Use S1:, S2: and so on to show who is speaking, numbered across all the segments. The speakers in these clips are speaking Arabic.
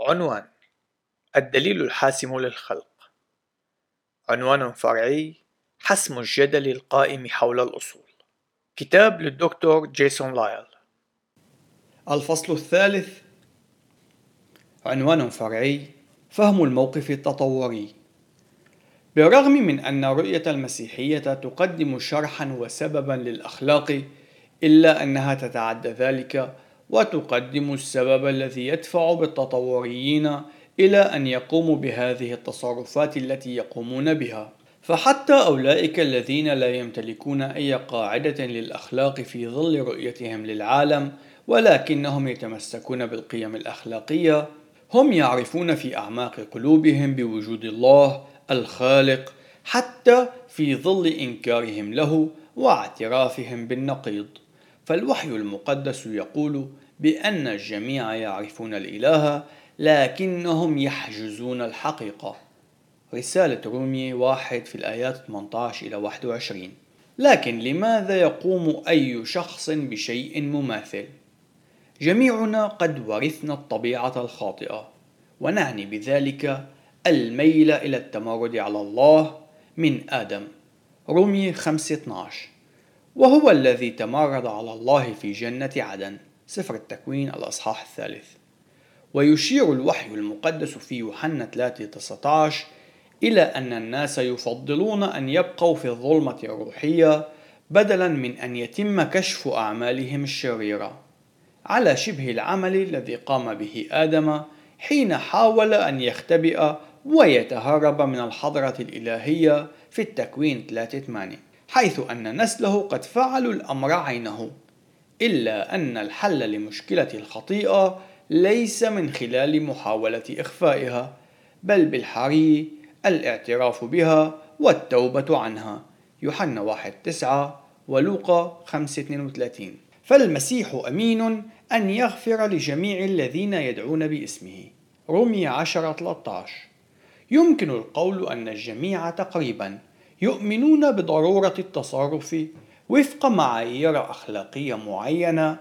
S1: عنوان الدليل الحاسم للخلق. عنوان فرعي حسم الجدل القائم حول الأصول. كتاب للدكتور جيسون لايل.
S2: الفصل الثالث عنوان فرعي فهم الموقف التطوري. بالرغم من أن رؤية المسيحية تقدم شرحا وسببا للأخلاق إلا أنها تتعدى ذلك وتقدم السبب الذي يدفع بالتطوريين إلى أن يقوموا بهذه التصرفات التي يقومون بها. فحتى أولئك الذين لا يمتلكون أي قاعدة للأخلاق في ظل رؤيتهم للعالم ولكنهم يتمسكون بالقيم الأخلاقية هم يعرفون في أعماق قلوبهم بوجود الله الخالق حتى في ظل إنكارهم له واعترافهم بالنقيض. فالوحي المقدس يقول بأن الجميع يعرفون الإله لكنهم يحجزون الحقيقة. رسالة رومي واحد في الآيات 18 إلى 21 لكن لماذا يقوم أي شخص بشيء مماثل؟ جميعنا قد ورثنا الطبيعة الخاطئة ونعني بذلك الميل إلى التمرد على الله من آدم. رومي 5:12 وهو الذي تمرد على الله في جنة عدن. سفر التكوين الأصحاح الثالث. ويشير الوحي المقدس في يوحنا 3:19 إلى أن الناس يفضلون أن يبقوا في الظلمة الروحية بدلا من أن يتم كشف أعمالهم الشريرة. على شبه العمل الذي قام به آدم حين حاول أن يختبئ ويتهرب من الحضرة الإلهية في التكوين 3:8 حيث أن نسله قد فعلوا الأمر عينه إلا أن الحل لمشكلة الخطيئة ليس من خلال محاولة إخفائها بل بالحري الاعتراف بها والتوبة عنها. يوحنا واحد تسعة ولوقا خمسة اثنين وثلاثين. فالمسيح أمين أن يغفر لجميع الذين يدعون باسمه. رومي عشرة 13 يمكن القول أن الجميع تقريبا. يؤمنون بضرورة التصرف وفق معايير أخلاقية معينة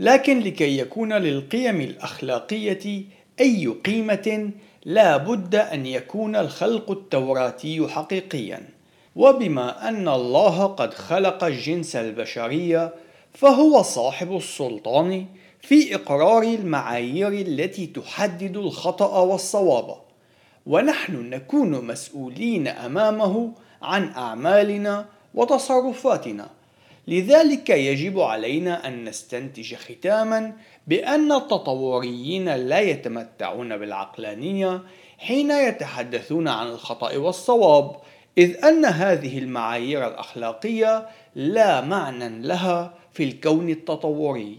S2: لكن لكي يكون للقيم الأخلاقية أي قيمة لا بد أن يكون الخلق التوراتي حقيقيا. وبما أن الله قد خلق الجنس البشري فهو صاحب السلطان في إقرار المعايير التي تحدد الخطأ والصواب. ونحن نكون مسؤولين أمامه عن أعمالنا وتصرفاتنا. لذلك يجب علينا أن نستنتج ختاما بأن التطوريين لا يتمتعون بالعقلانية حين يتحدثون عن الخطأ والصواب إذ أن هذه المعايير الأخلاقية لا معنى لها في الكون التطوري.